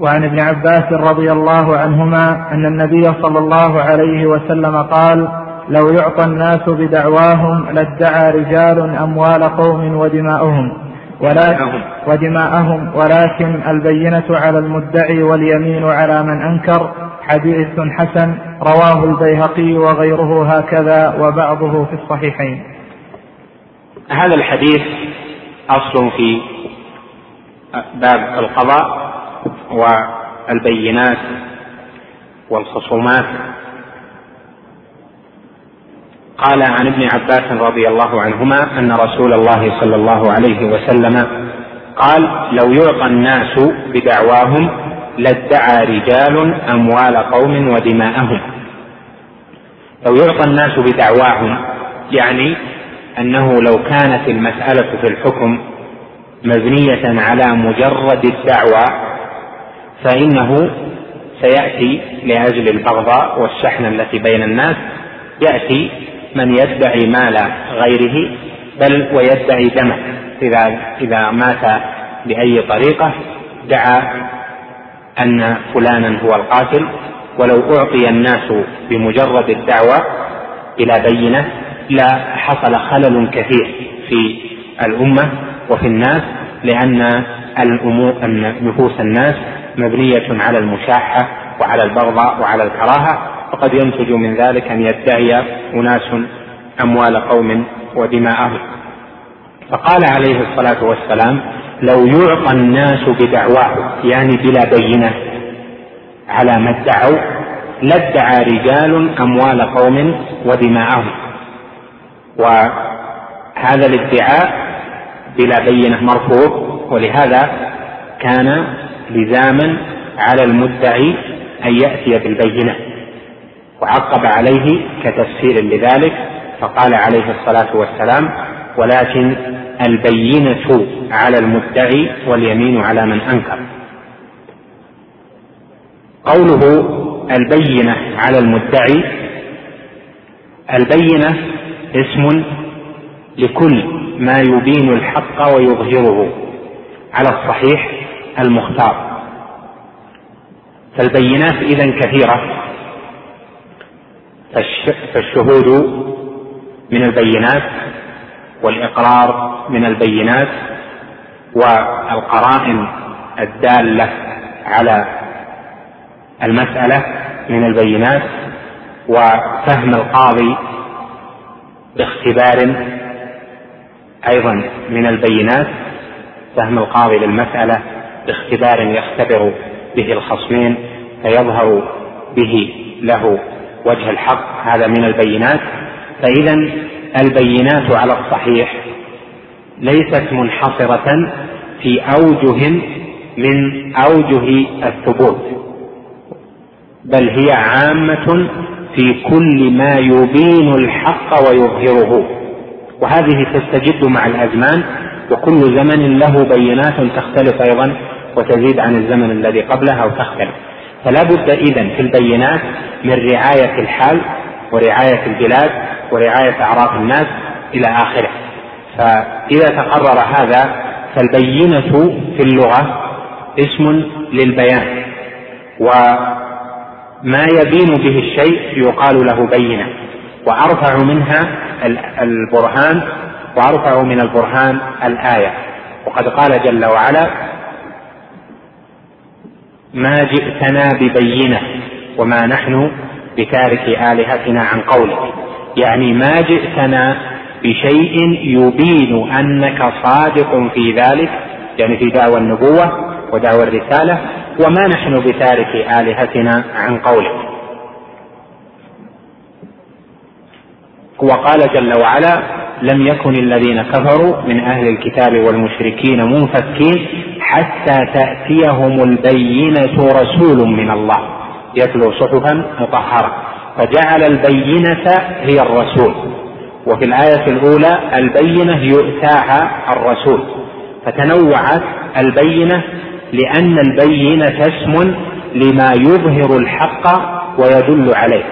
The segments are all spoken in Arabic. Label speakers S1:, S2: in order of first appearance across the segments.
S1: وعن ابن عباس رضي الله عنهما أن النبي صلى الله عليه وسلم قال لو يعطى الناس بدعواهم لادعى رجال أموال قوم ودماؤهم ولكن ودماءهم ولكن البينة على المدعي واليمين على من أنكر حديث حسن رواه البيهقي وغيره هكذا وبعضه في الصحيحين.
S2: هذا الحديث أصل في باب القضاء والبينات والخصومات. قال عن ابن عباس رضي الله عنهما أن رسول الله صلى الله عليه وسلم قال لو يعطى الناس بدعواهم لادعى رجال أموال قوم ودماءهم. لو يعطى الناس بدعواهم يعني أنه لو كانت المسألة في الحكم مبنية على مجرد الدعوى فإنه سيأتي لأجل البغضاء والشحنة التي بين الناس. يأتي من يدعي مال غيره بل ويدعي دمه. إذا إذا مات بأي طريقة دعا أن فلانا هو القاتل. ولو أعطي الناس بمجرد الدعوة إلى بينة لا حصل خلل كثير في الأمة وفي الناس لأن الأمور نفوس الناس مبنية على المشاحة وعلى البغضاء وعلى الكراهة وقد ينتج من ذلك أن يدعي أناس أموال قوم ودماءهم فقال عليه الصلاة والسلام لو يعطى الناس بدعواه يعني بلا بينة على ما ادعوا لادعى رجال أموال قوم ودماءهم وهذا الادعاء بلا بينة مرفوض ولهذا كان لزاما على المدعي أن يأتي بالبينة. وعقب عليه كتفسير لذلك فقال عليه الصلاة والسلام ولكن البينة على المدعي واليمين على من أنكر. قوله البينة على المدعي البينة اسم لكل ما يبين الحق ويظهره على الصحيح المختار. فالبينات اذا كثيرة. فالشهود من البينات والإقرار من البينات والقرائن الدالة على المسألة من البينات وفهم القاضي باختبار أيضا من البينات فهم القاضي للمسألة باختبار يختبر به الخصمين فيظهر به له وجه الحق. هذا من البينات. فإذا البينات على الصحيح ليست منحصرة في أوجه من أوجه الثبوت بل هي عامة في كل ما يبين الحق ويظهره. وهذه تستجد مع الأزمان وكل زمن له بينات تختلف أيضا. وتزيد عن الزمن الذي قبلها أو تختلف. فلا بد إذا في البينات من رعاية الحال ورعاية البلاد ورعاية أعراف الناس إلى آخره. فإذا تقرر هذا فالبينة في اللغة اسم للبيان. وما يبين به الشيء يقال له بينة. وأرفع منها البرهان وأرفع من البرهان الآية. وقد قال جل وعلا ما جئتنا ببينة وما نحن بتارك آلهتنا عن قولك يعني ما جئتنا بشيء يبين أنك صادق في ذلك يعني في دعوى النبوة ودعوى الرسالة وما نحن بتارك آلهتنا عن قولك وقال جل وعلا لم يكن الذين كفروا من أهل الكتاب والمشركين منفكين حتى تأتيهم البينة رسول من الله. يتلو صحفا مطهرة. فجعل البينة هي الرسول. وفي الآية الأولى البينة يؤتاها الرسول. فتنوعت البينة لأن البينة اسم لما يظهر الحق ويدل عليه.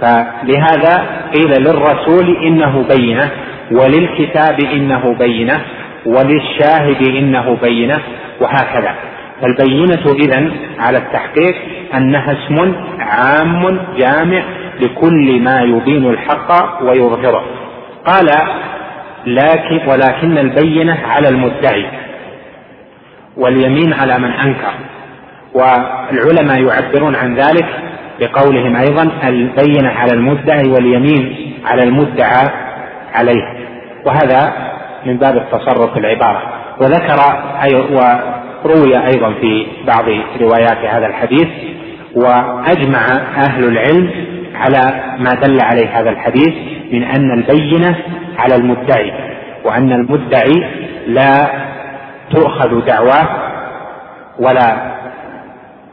S2: فلهذا قيل للرسول إنه بينة وللكتاب إنه بينة. وللشاهد إنه بينة وهكذا. فالبينة إذا على التحقيق أنها اسم عام جامع لكل ما يبين الحق ويظهره. قال لكن ولكن البينة على المدعي واليمين على من أنكر. والعلماء يعبرون عن ذلك بقولهم أيضا البينة على المدعي واليمين على المدعى عليه. وهذا من باب التصرف في العبارة. وذكر وروي أيضا في بعض روايات هذا الحديث وأجمع أهل العلم على ما دل عليه هذا الحديث من أن البينة على المدعي وأن المدعي لا تؤخذ دعواه ولا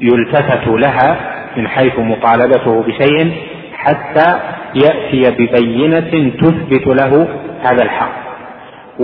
S2: يلتفت لها من حيث مطالبته بشيء حتى يأتي ببينة تثبت له هذا الحق.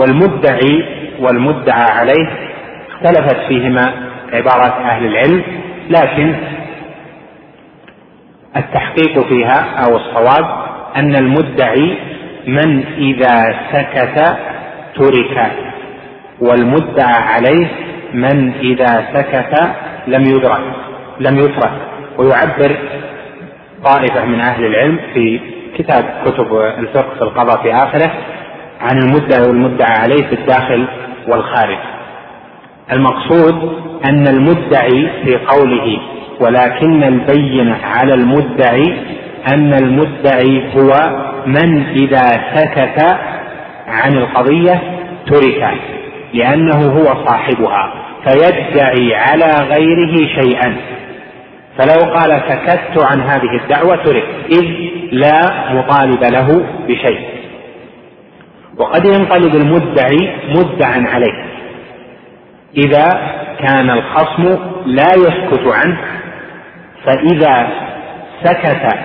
S2: والمدعي والمدعى عليه اختلفت فيهما عبارات أهل العلم لكن التحقيق فيها أو الصواب أن المدعي من إذا سكت ترك والمدعى عليه من إذا سكت لم يدرك لم يترك. ويعبر طائفة من أهل العلم في كتاب كتب الفقه في القضاء في آخره عن المدعي والمدعى عليه في الداخل والخارج. المقصود أن المدعي في قوله ولكن البينة على المدعي أن المدعي هو من إذا سكت عن القضية ترك لأنه هو صاحبها فيدعي على غيره شيئا. فلو قال سكت عن هذه الدعوة ترك إذ لا مطالب له بشيء. وقد ينقلب المدعي مدعا عليه. إذا كان الخصم لا يسكت عنه فإذا سكت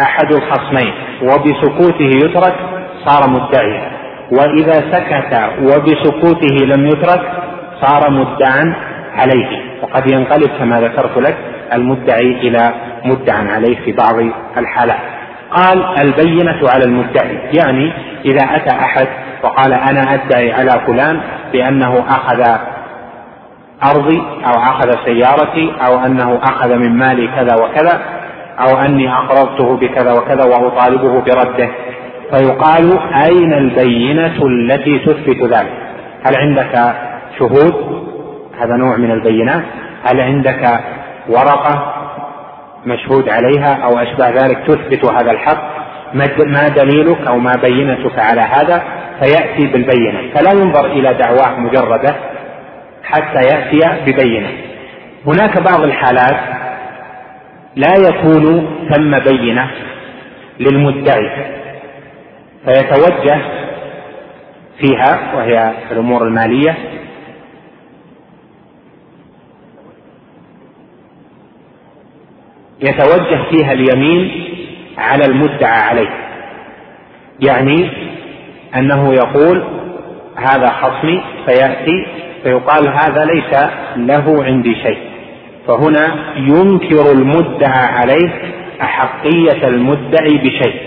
S2: أحد الخصمين وبسكوته يترك صار مدعيا. وإذا سكت وبسكوته لم يترك صار مدعا عليه. وقد ينقلب كما ذكرت لك المدعي إلى مدعا عليه في بعض الحالات. قال البينة على المدعي يعني إذا أتى أحد وقال أنا أدعي على فلان بأنه أخذ أرضي أو أخذ سيارتي أو أنه أخذ من مالي كذا وكذا أو أني أقرضته بكذا وكذا وأطالبه برده. فيقال أين البينة التي تثبت ذلك؟ هل عندك شهود؟ هذا نوع من البينات هل عندك ورقة؟ مشهود عليها أو أشبه ذلك تثبت هذا الحق ما دليلك أو ما بينتك على هذا فيأتي بالبينة. فلا ينظر إلى دعواه مجردة حتى يأتي ببينة. هناك بعض الحالات لا يكون ثم بينة للمدعي فيتوجه فيها وهي الأمور المالية يتوجه فيها اليمين على المدعى عليه. يعني أنه يقول هذا خصمي فيأتي فيقال هذا ليس له عندي شيء. فهنا ينكر المدعى عليه أحقية المدعي بشيء.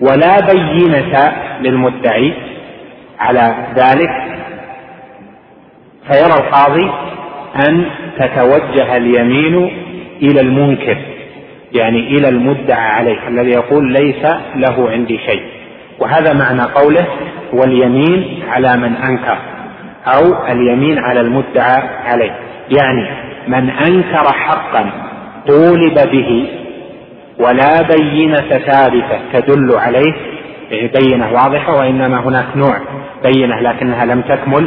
S2: ولا بينة للمدعي. على ذلك فيرى القاضي أن تتوجه اليمين إلى المنكر. يعني إلى المدعى عليه الذي يقول ليس له عندي شيء. وهذا معنى قوله واليمين على من أنكر أو اليمين على المدعى عليه. يعني من أنكر حقا طولب به ولا بينة ثابتة تدل عليه يعني بينة واضحة وإنما هناك نوع بينة لكنها لم تكمل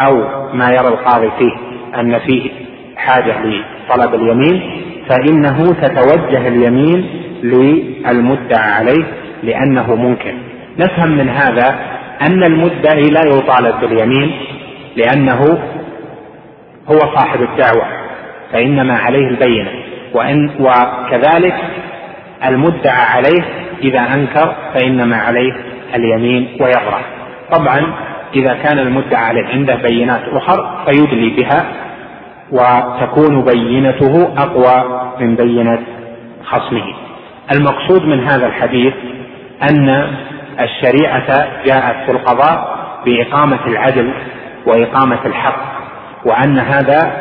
S2: أو ما يرى القاضي فيه أن فيه حاجة لطلب اليمين. فإنه تتوجه اليمين للمدعى عليه لأنه ممكن نفهم من هذا أن المدعي لا يطالب باليمين لأنه هو صاحب الدعوة فإنما عليه البينة. وإن وكذلك المدعى عليه إذا أنكر فإنما عليه اليمين ويبرأ طبعا إذا كان المدعى عليه عنده بينات أخر فيدلي بها وتكون بينته أقوى من بينة خصمه. المقصود من هذا الحديث أن الشريعة جاءت في القضاء بإقامة العدل وإقامة الحق وأن هذا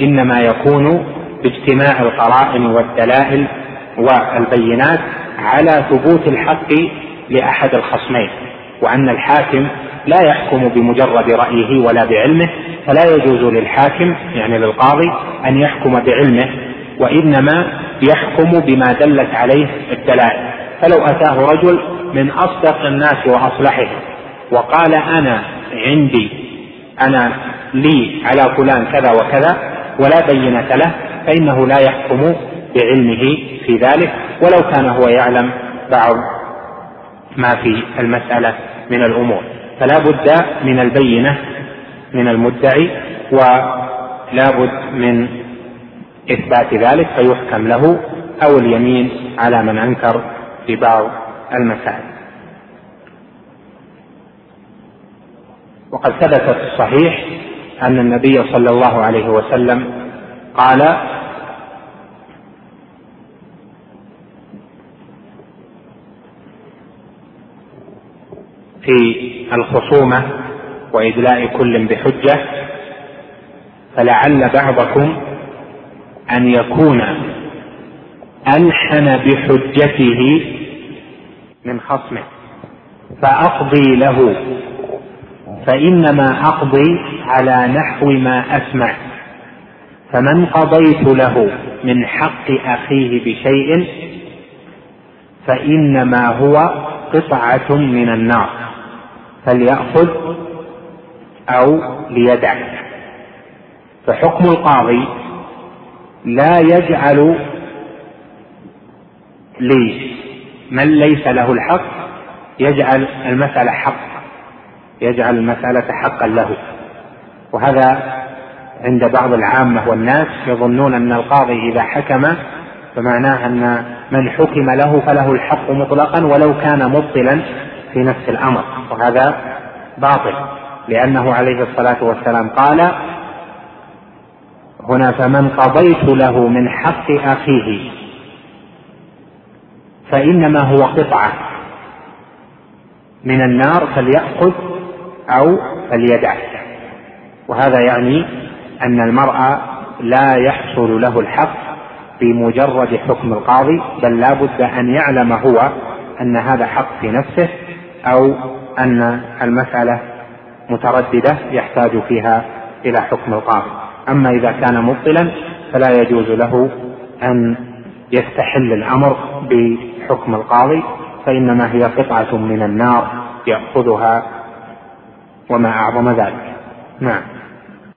S2: إنما يكون باجتماع القرائن والدلائل والبينات على ثبوت الحق لأحد الخصمين وأن الحاكم لا يحكم بمجرد رأيه ولا بعلمه فلا يجوز للحاكم يعني للقاضي أن يحكم بعلمه وإنما يحكم بما دلت عليه الدلائل. فلو أتاه رجل من أصدق الناس وأصلحهم وقال أنا عندي أنا لي على فلان كذا وكذا ولا بينة له فإنه لا يحكم بعلمه في ذلك. ولو كان هو يعلم بعض ما في المسألة من الأمور. فلا بد من البينة من المدعي ولا بد من إثبات ذلك فيحكم له أو اليمين على من أنكر في بعض المسائل. وقد ثبت في الصحيح أن النبي صلى الله عليه وسلم قال في الخصومة وإدلاء كل بحجة فلعل بعضكم أن يكون ألحن بحجته من خصمه فأقضي له فإنما أقضي على نحو ما أسمع فمن قضيت له من حق أخيه بشيء فإنما هو قطعة من النار فليأخذ أو ليدع. فحكم القاضي لا يجعل لمن ليس له الحق يجعل المسألة حق. يجعل المسألة حقا له. وهذا عند بعض العامة والناس يظنون أن القاضي إذا حكم فمعناه أن من حكم له فله الحق مطلقا ولو كان مبطلا في نفس الأمر. وهذا باطل. لأنه عليه الصلاة والسلام قال هنا فمن قضيت له من حق أخيه فإنما هو قطعة. من النار فليأخذ أو فليدع. وهذا يعني أن المرأة لا يحصل له الحق بمجرد حكم القاضي بل لا بد أن يعلم هو أن هذا حق في نفسه أو أن المسألة مترددة يحتاج فيها إلى حكم القاضي. أما إذا كان مبطلا فلا يجوز له أن يستحل الأمر بحكم القاضي فإنما هي قطعة من النار يأخذها وما أعظم ذلك. نعم.